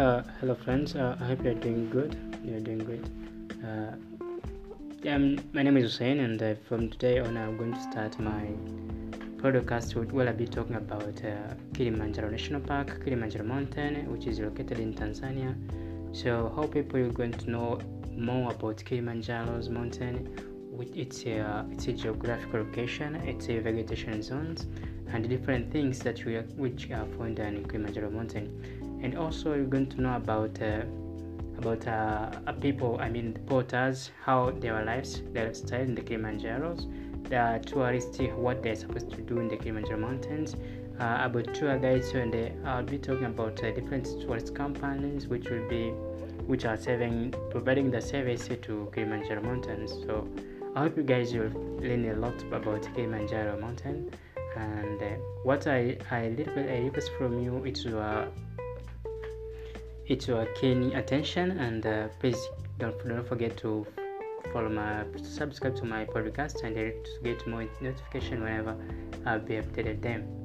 Uh, hello, friends. Uh, I hope you're doing good. You're doing great. Uh, um, my name is Hussein, and uh, from today on, I'm going to start my podcast where I'll be talking about uh, Kilimanjaro National Park, Kilimanjaro Mountain, which is located in Tanzania. So, how people are going to know more about Kilimanjaro's mountain, with its uh, its a geographical location, its a vegetation zones, and different things that we which are found in Kilimanjaro mountain. And also, you're going to know about uh, about uh, people, I mean, the porters, how their lives, their lifestyle in the Kilimanjaros, the tourists, what they're supposed to do in the Kilimanjaro mountains. Uh, about tour guides, and I'll be talking about uh, different tourist companies which will be which are serving providing the service to Kilimanjaro mountains. So I hope you guys will learn a lot about Kilimanjaro mountain and uh, what I I little bit I request from you is to uh, it's your keen attention and uh, please don't don't forget to follow my subscribe to my podcast and to get more notification whenever I'll be updated them.